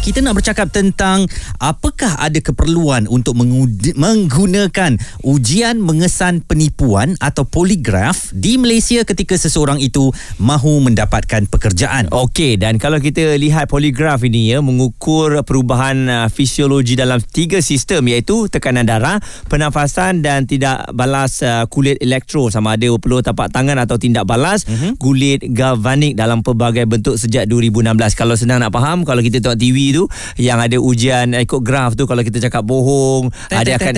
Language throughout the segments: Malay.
kita nak bercakap tentang apakah ada keperluan untuk menggunakan ujian mengesan penipuan atau poligraf di Malaysia ketika seseorang itu mahu mendapatkan pekerjaan. Okey dan kalau kita lihat poligraf ini ya mengukur perubahan uh, fisiologi dalam tiga sistem iaitu tekanan darah, pernafasan dan tidak balas uh, kulit elektro sama ada perlu tapak tangan atau tindak balas uh-huh. kulit galvanik dalam pelbagai bentuk sejak 2016. Kalau senang nak faham kalau kita tengok TV tu yang ada ujian ikut graf tu kalau kita cakap bohong ada akan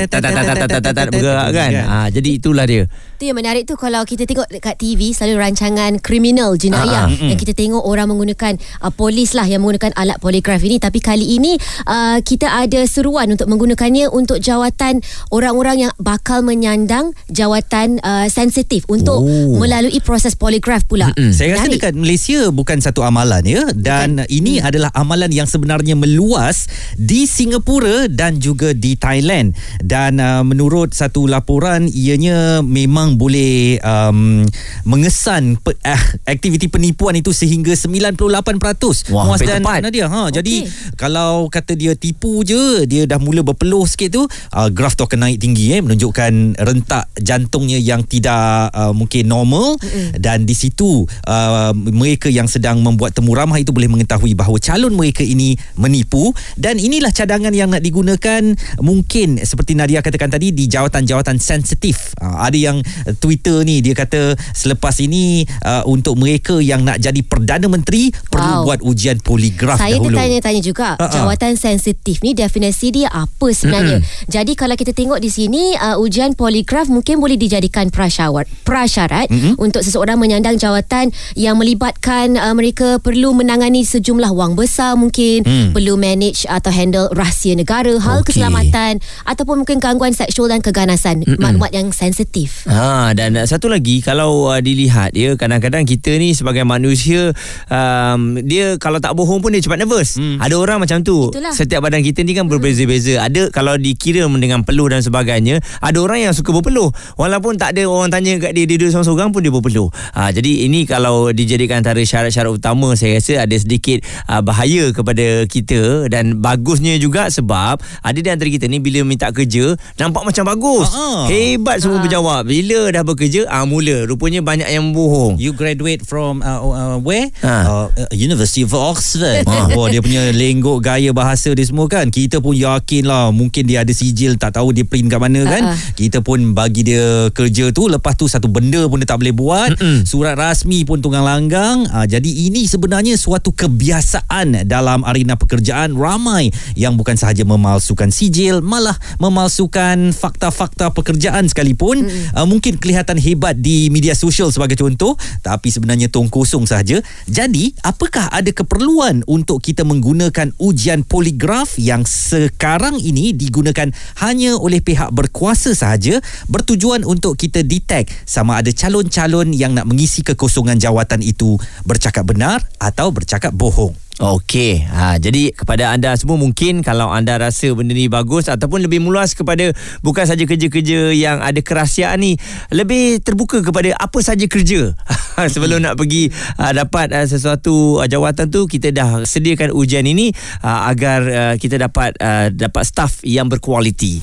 bergerak kan. Ha jadi itulah dia. Tu yang menarik tu kalau kita tengok dekat TV selalu rancangan kriminal jenayah Ah, yang kita tengok orang menggunakan uh, polis lah yang menggunakan alat poligraf ini tapi kali ini uh, kita ada seruan untuk menggunakannya untuk jawatan orang-orang yang bakal menyandang jawatan uh, sensitif untuk Oh. melalui proses poligraf pula. Saya rasa Menarik. dekat Malaysia bukan satu amalan ya dan ini Hmm. adalah amalan yang sebenarnya meluas di Singapura dan juga di Thailand dan uh, menurut satu laporan ianya memang boleh um, mengesan pe, uh, aktiviti penipuan itu sehingga 98%. Wah, Muaz dan tepat. Nadia. Ha jadi Okey. kalau kata dia tipu je dia dah mula berpeluh sikit tu uh, graf tu akan naik tinggi eh menunjukkan rentak jantungnya yang tidak uh, mungkin normal mm dan di situ uh, mereka yang sedang membuat temu ramah itu boleh mengetahui bahawa calon mereka ini menipu dan inilah cadangan yang nak digunakan mungkin seperti Nadia katakan tadi di jawatan-jawatan sensitif uh, ada yang Twitter ni dia kata selepas ini uh, untuk mereka yang nak jadi Perdana Menteri perlu Wow. buat ujian poligraf Saya dahulu tertanya-tanya juga Ha-ha. jawatan sensitif ni definisi dia apa sebenarnya. Jadi kalau kita tengok di sini uh, ujian poligraf mungkin boleh dijadikan prasyarat prasyarat untuk seseorang menyandang jawatan yang melibatkan uh, mereka perlu menangani sejumlah wang besar mungkin, Mm. perlu manage atau handle rahsia negara, hal Okey. keselamatan ataupun mungkin gangguan seksual dan keganasan, maklumat yang sensitif. Ha dan satu lagi kalau uh, dilihat ya kadang-kadang kita ni sebagai manusia um, dia kalau tak bohong pun dia cepat nervous. Hmm. Ada orang macam tu. Itulah. Setiap badan kita ni kan berbeza-beza. Ada kalau dikira dengan peluh dan sebagainya, ada orang yang suka berpeluh. Walaupun tak ada orang tanya kat dia dia duduk seorang-seorang pun dia berpeluh. Ha jadi ini kalau dijadikan antara syarat-syarat utama saya rasa ada sedikit uh, bahaya kepada kita dan bagusnya juga sebab ada di antara kita ni bila minta kerja nampak macam bagus. Ha-ha. Hebat semua berjawab. Bila dah bekerja, ah mula rupanya banyak yang bohong. You graduate from uh, uh, where? Ha. Uh, University of Oxford. Wah, dia punya lenggok gaya bahasa dia semua kan. Kita pun yakin lah mungkin dia ada sijil tak tahu dia print kat mana kan. Ha, ha. Kita pun bagi dia kerja tu lepas tu satu benda pun dia tak boleh buat. Mm-mm. Surat rasmi pun tunggang langgang. Uh, jadi ini sebenarnya suatu kebiasaan dalam arena pekerjaan ramai yang bukan sahaja memalsukan sijil malah memalsukan fakta-fakta pekerjaan sekalipun. Uh, mungkin kelihatan hebat di media sosial sebagai contoh tapi sebenarnya tong kosong sahaja. Jadi, apakah ada keperluan untuk kita menggunakan ujian poligraf yang sekarang ini digunakan hanya oleh pihak berkuasa sahaja bertujuan untuk kita detect sama ada calon-calon yang nak mengisi kekosongan jawatan itu bercakap benar atau bercakap bohong. Okey, ha, jadi kepada anda semua mungkin kalau anda rasa benda ni bagus ataupun lebih meluas kepada bukan saja kerja-kerja yang ada kerahsiaan ni, lebih terbuka kepada apa saja kerja. Sebelum nak pergi uh, dapat uh, sesuatu uh, jawatan tu kita dah sediakan ujian ini uh, agar uh, kita dapat uh, dapat staff yang berkualiti.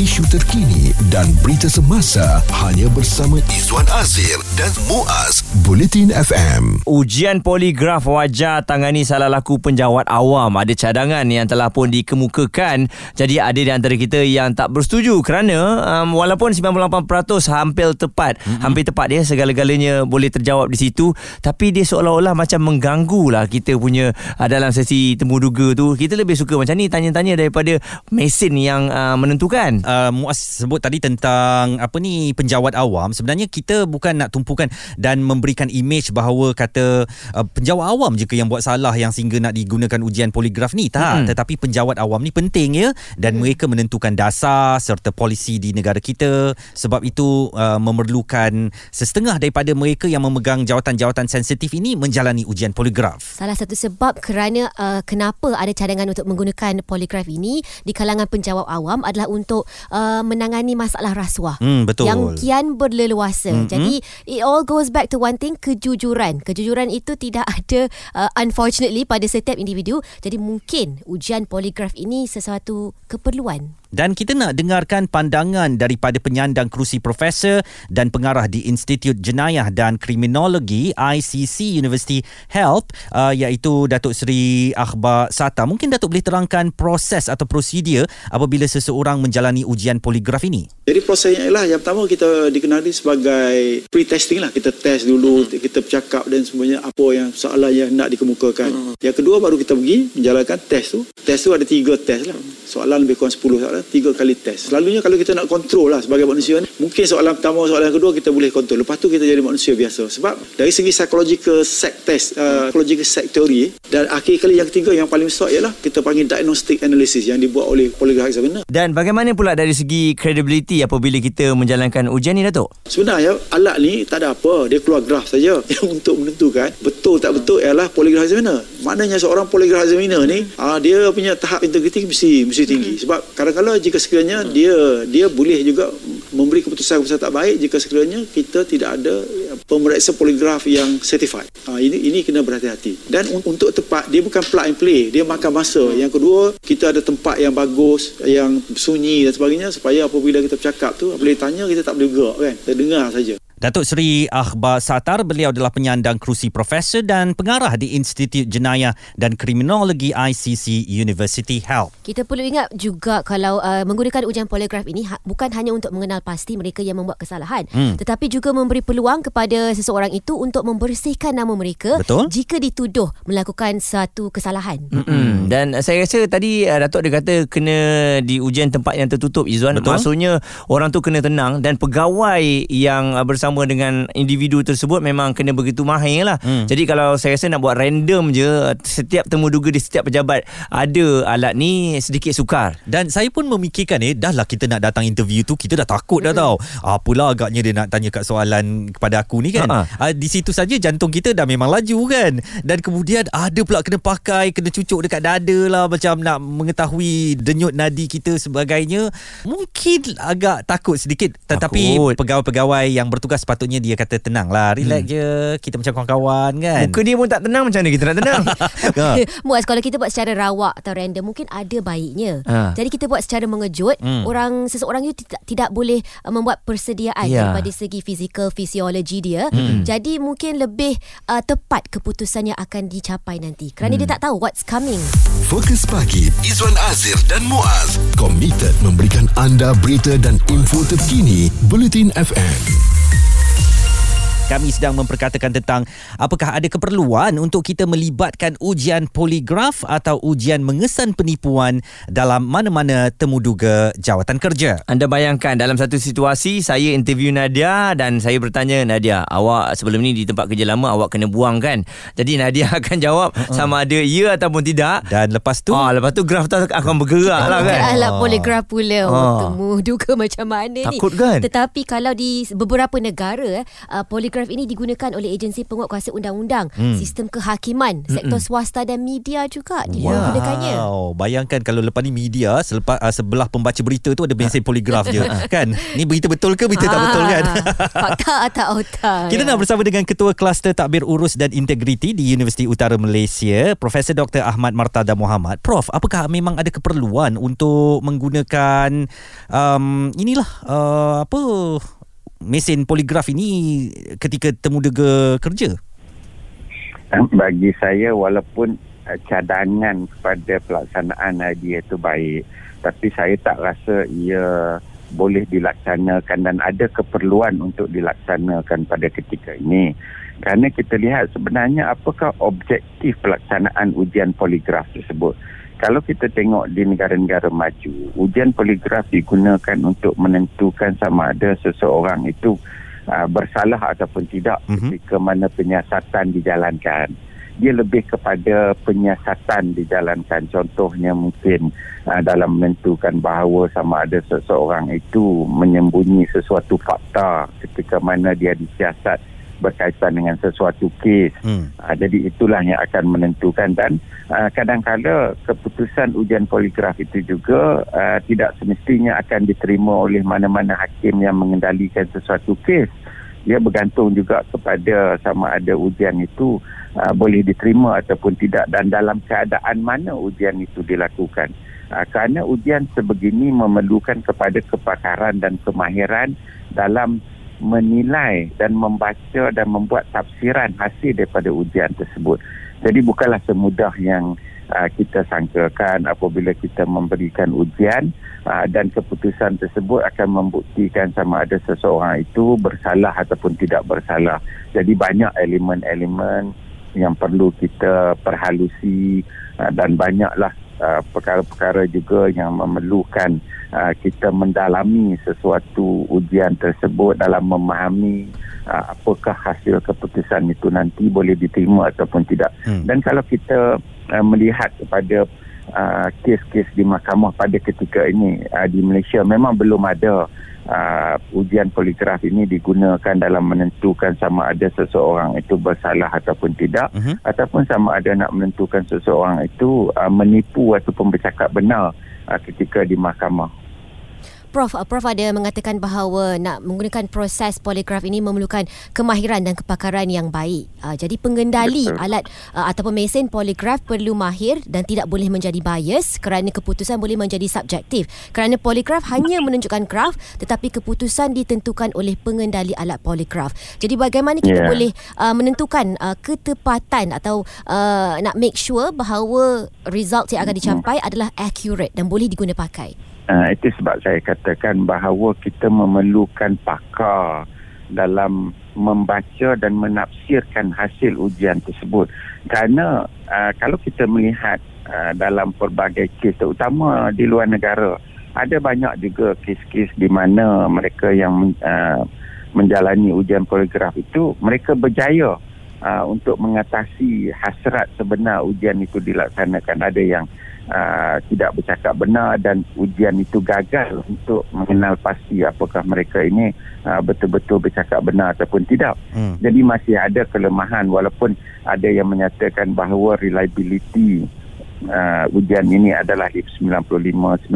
Isu terkini dan berita semasa hanya bersama Izwan Azir dan Muaz Bulletin FM. Ujian poligraf wajah tangani salah laku penjawat awam. Ada cadangan yang telah pun dikemukakan. Jadi ada di antara kita yang tak bersetuju kerana um, walaupun 98% hampir tepat mm-hmm. hampir tepat dia segala-galanya boleh terjawab di situ. Tapi dia seolah-olah macam mengganggu lah kita punya uh, dalam sesi temu duga tu. Kita lebih suka macam ni tanya-tanya daripada mesin yang uh, menentukan. Uh, Muaz sebut tadi tentang apa ni penjawat awam. Sebenarnya kita bukan nak tumpukan dan memberikan image bahawa kata uh, penjawat awam je ke yang buat salah yang sehingga nak digunakan ujian poligraf ni. Tak hmm. tetapi penjawat awam ni penting ya. Dan hmm. mereka menentukan dasar serta polisi di negara kita. Sebab itu uh, memerlukan setengah daripada mereka yang memegang jawatan-jawatan sensitif ini menjalani ujian poligraf. Salah satu sebab kerana uh, kenapa ada cadangan untuk menggunakan poligraf ini di kalangan penjawat awam adalah untuk uh, menangani masalah rasuah hmm, betul. yang kian berleluasa. Hmm. jadi it all goes back to one thing kejujuran. Kejujuran itu tidak ada uh, unfortunately pada setiap individu. Jadi mungkin ujian poligraf ini sesuatu keperluan dan kita nak dengarkan pandangan daripada penyandang kerusi profesor dan pengarah di Institut Jenayah dan Kriminologi ICC University Health uh, iaitu Datuk Seri Akhbar Sata. Mungkin Datuk boleh terangkan proses atau prosedur apabila seseorang menjalani ujian poligraf ini. Jadi prosesnya ialah yang pertama kita dikenali sebagai pre-testing lah. Kita test dulu, hmm. kita bercakap dan semuanya apa yang soalan yang nak dikemukakan. Hmm. Yang kedua baru kita pergi menjalankan test tu. Test tu ada tiga test lah. Soalan lebih kurang 10 soalan tiga kali test. Selalunya kalau kita nak kontrol lah sebagai manusia ni, mungkin soalan pertama, soalan kedua kita boleh kontrol. Lepas tu kita jadi manusia biasa. Sebab dari segi psychological set test, uh, psychological set theory, dan akhir kali yang ketiga yang paling besar ialah kita panggil diagnostic analysis yang dibuat oleh polygraph examiner. Dan bagaimana pula dari segi credibility apabila kita menjalankan ujian ni Datuk? Sebenarnya alat ni tak ada apa. Dia keluar graf saja yang untuk menentukan betul tak betul ialah polygraph examiner. Maknanya seorang polygraph examiner ni, uh, dia punya tahap integriti mesti mesti tinggi. Sebab kadang-kadang jika sekiranya hmm. dia dia boleh juga memberi keputusan-keputusan tak baik jika sekiranya kita tidak ada pemeriksa poligraf yang certified. Ha, ini ini kena berhati-hati. Dan un- untuk tepat dia bukan plug and play, dia makan masa. Hmm. Yang kedua, kita ada tempat yang bagus, yang sunyi dan sebagainya supaya apabila kita bercakap tu boleh tanya kita tak boleh gerak kan. Kita dengar saja. Datuk Seri Akhbar Satar, beliau adalah penyandang kerusi profesor dan pengarah di Institut Jenayah dan Kriminologi ICC University Health. Kita perlu ingat juga kalau uh, menggunakan ujian poligraf ini ha, bukan hanya untuk mengenal pasti mereka yang membuat kesalahan, hmm. tetapi juga memberi peluang kepada seseorang itu untuk membersihkan nama mereka Betul? jika dituduh melakukan satu kesalahan. Hmm. Dan saya rasa tadi uh, Datuk dia kata kena di ujian tempat yang tertutup Izzuan. Betul? Maksudnya orang tu kena tenang dan pegawai yang uh, bersama bersama dengan individu tersebut memang kena begitu mahir lah. Hmm. Jadi kalau saya rasa nak buat random je setiap temu duga di setiap pejabat ada alat ni sedikit sukar. Dan saya pun memikirkan eh dah lah kita nak datang interview tu kita dah takut dah hmm. tau. Apalah agaknya dia nak tanya kat soalan kepada aku ni kan. Uh, di situ saja jantung kita dah memang laju kan. Dan kemudian ada pula kena pakai kena cucuk dekat dada lah macam nak mengetahui denyut nadi kita sebagainya. Mungkin agak takut sedikit tetapi takut. pegawai-pegawai yang bertugas bukan sepatutnya dia kata tenang lah relax hmm. je kita macam kawan-kawan kan muka dia pun tak tenang macam mana kita nak tenang Muaz kalau kita buat secara rawak atau random mungkin ada baiknya ha. jadi kita buat secara mengejut hmm. orang seseorang itu tidak, tidak boleh uh, membuat persediaan yeah. daripada segi fizikal fisiologi dia hmm. jadi mungkin lebih uh, tepat keputusan yang akan dicapai nanti kerana hmm. dia tak tahu what's coming Fokus Pagi Izwan Azir dan Muaz Komited memberikan anda berita dan info terkini Bulletin FM kami sedang memperkatakan tentang apakah ada keperluan untuk kita melibatkan ujian poligraf atau ujian mengesan penipuan dalam mana-mana temuduga jawatan kerja. Anda bayangkan dalam satu situasi saya interview Nadia dan saya bertanya Nadia, awak sebelum ni di tempat kerja lama awak kena buang kan? Jadi Nadia akan jawab uh-uh. sama ada ya ataupun tidak. Dan lepas tu? Ah, lepas tu graf tu akan bergerak lah kan? Alat poligraf pula. Oh, temuduga macam mana Takut ni? Takut kan? Tetapi kalau di beberapa negara, uh, poligraf poligraf ini digunakan oleh agensi penguatkuasa undang-undang, hmm. sistem kehakiman, sektor swasta dan media juga digunakannya. Wow, bayangkan kalau lepas ni media selepas uh, sebelah pembaca berita tu ada mesin poligraf je, kan? Ni berita betul ke berita tak betul kan? Fakta atau otak. Kita nak bersama dengan Ketua Kluster Takbir Urus dan Integriti di Universiti Utara Malaysia, Profesor Dr. Ahmad Martada Muhammad. Prof, apakah memang ada keperluan untuk menggunakan um, inilah uh, apa mesin poligraf ini ketika temu dega kerja? Bagi saya walaupun uh, cadangan kepada pelaksanaan dia itu baik tapi saya tak rasa ia boleh dilaksanakan dan ada keperluan untuk dilaksanakan pada ketika ini kerana kita lihat sebenarnya apakah objektif pelaksanaan ujian poligraf tersebut kalau kita tengok di negara-negara maju, ujian poligraf digunakan untuk menentukan sama ada seseorang itu uh, bersalah ataupun tidak mm-hmm. ketika mana penyiasatan dijalankan. dia lebih kepada penyiasatan dijalankan contohnya mungkin uh, dalam menentukan bahawa sama ada seseorang itu menyembunyi sesuatu fakta ketika mana dia disiasat berkaitan dengan sesuatu kes. Hmm. Uh, jadi itulah yang akan menentukan dan uh, kadang-kala keputusan ujian poligraf itu juga uh, tidak semestinya akan diterima oleh mana-mana hakim yang mengendalikan sesuatu kes. Dia bergantung juga kepada sama ada ujian itu uh, boleh diterima ataupun tidak dan dalam keadaan mana ujian itu dilakukan. Uh, kerana ujian sebegini memerlukan kepada kepakaran dan kemahiran dalam menilai dan membaca dan membuat tafsiran hasil daripada ujian tersebut. Jadi bukanlah semudah yang uh, kita sangkakan apabila kita memberikan ujian uh, dan keputusan tersebut akan membuktikan sama ada seseorang itu bersalah ataupun tidak bersalah. Jadi banyak elemen-elemen yang perlu kita perhalusi uh, dan banyaklah uh, perkara-perkara juga yang memerlukan uh, kita mendalami sesuatu ujian tersebut dalam memahami uh, apakah hasil keputusan itu nanti boleh diterima ataupun tidak. Hmm. Dan kalau kita uh, melihat kepada uh, kes-kes di mahkamah pada ketika ini uh, di Malaysia memang belum ada uh, ujian poligraf ini digunakan dalam menentukan sama ada seseorang itu bersalah ataupun tidak uh-huh. ataupun sama ada nak menentukan seseorang itu uh, menipu ataupun bercakap benar uh, ketika di mahkamah. Prof, uh, Prof ada mengatakan bahawa nak menggunakan proses poligraf ini memerlukan kemahiran dan kepakaran yang baik. Uh, jadi pengendali Betul. alat uh, ataupun mesin poligraf perlu mahir dan tidak boleh menjadi bias kerana keputusan boleh menjadi subjektif. Kerana poligraf hanya menunjukkan graf tetapi keputusan ditentukan oleh pengendali alat poligraf. Jadi bagaimana kita yeah. boleh uh, menentukan uh, ketepatan atau uh, nak make sure bahawa result yang akan dicapai adalah accurate dan boleh diguna pakai. Uh, itu sebab saya katakan bahawa kita memerlukan pakar dalam membaca dan menafsirkan hasil ujian tersebut. Kerana uh, kalau kita melihat uh, dalam pelbagai kes terutama di luar negara, ada banyak juga kes-kes di mana mereka yang uh, menjalani ujian poligraf itu mereka berjaya uh, untuk mengatasi hasrat sebenar ujian itu dilaksanakan. Ada yang uh, tidak bercakap benar dan ujian itu gagal untuk mengenal pasti apakah mereka ini uh, betul-betul bercakap benar ataupun tidak. Hmm. Jadi masih ada kelemahan walaupun ada yang menyatakan bahawa reliability uh, ujian ini adalah 95-98%.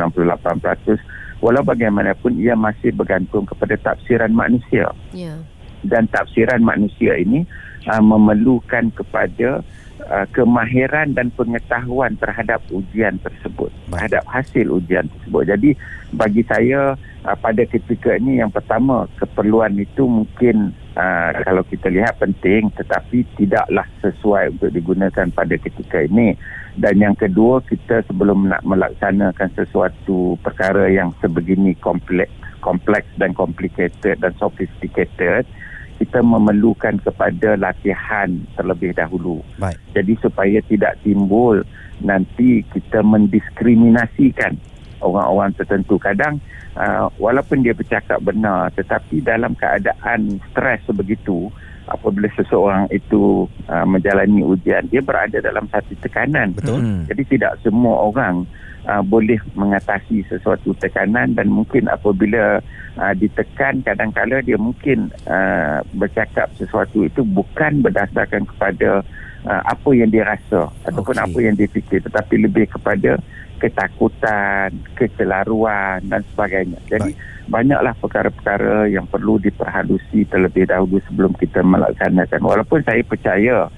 Walau bagaimanapun ia masih bergantung kepada tafsiran manusia. Yeah. Dan tafsiran manusia ini uh, memerlukan kepada uh, kemahiran dan pengetahuan terhadap ujian tersebut terhadap hasil ujian tersebut. Jadi bagi saya uh, pada ketika ini yang pertama keperluan itu mungkin uh, kalau kita lihat penting tetapi tidaklah sesuai untuk digunakan pada ketika ini. Dan yang kedua kita sebelum nak melaksanakan sesuatu perkara yang sebegini kompleks kompleks dan complicated dan sophisticated kita memerlukan kepada latihan terlebih dahulu. Baik. Jadi supaya tidak timbul nanti kita mendiskriminasikan orang-orang tertentu. Kadang uh, walaupun dia bercakap benar tetapi dalam keadaan stres sebegitu apabila seseorang itu uh, menjalani ujian dia berada dalam satu tekanan. Betul. Hmm. Jadi tidak semua orang uh, boleh mengatasi sesuatu tekanan dan mungkin apabila uh, ditekan kadang-kala dia mungkin uh, bercakap sesuatu itu bukan berdasarkan kepada uh, apa yang dia rasa ataupun okay. apa yang dia fikir tetapi lebih kepada ketakutan, kecelaruan dan sebagainya. Jadi Baik. banyaklah perkara-perkara yang perlu diperhalusi terlebih dahulu sebelum kita melaksanakan. Walaupun saya percaya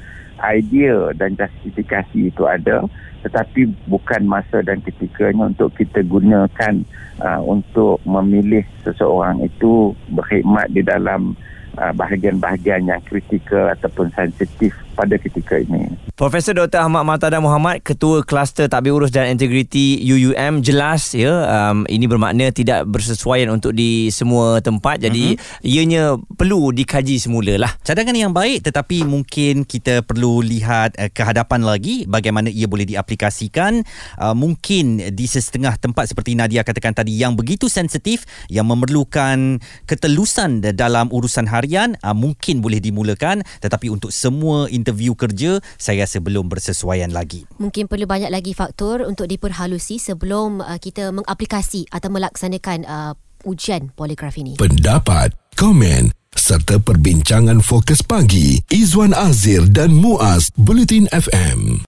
idea dan justifikasi itu ada tetapi bukan masa dan ketikanya untuk kita gunakan uh, untuk memilih seseorang itu berkhidmat di dalam uh, bahagian-bahagian yang kritikal ataupun sensitif pada ketika ini. Profesor Dr. Ahmad Martada Muhammad, Ketua Kluster Tadbir Urus dan Integriti UUM jelas ya um, ini bermakna tidak bersesuaian untuk di semua tempat jadi mm-hmm. ianya perlu dikaji semula lah. Cadangan yang baik tetapi mungkin kita perlu lihat uh, kehadapan lagi bagaimana ia boleh diaplikasikan uh, mungkin di setengah tempat seperti Nadia katakan tadi yang begitu sensitif yang memerlukan ketelusan dalam urusan harian uh, mungkin boleh dimulakan tetapi untuk semua interview kerja saya rasa belum bersesuaian lagi. Mungkin perlu banyak lagi faktor untuk diperhalusi sebelum uh, kita mengaplikasi atau melaksanakan uh, ujian poligraf ini. Pendapat, komen serta perbincangan fokus pagi Izwan Azir dan Muaz Bulletin FM.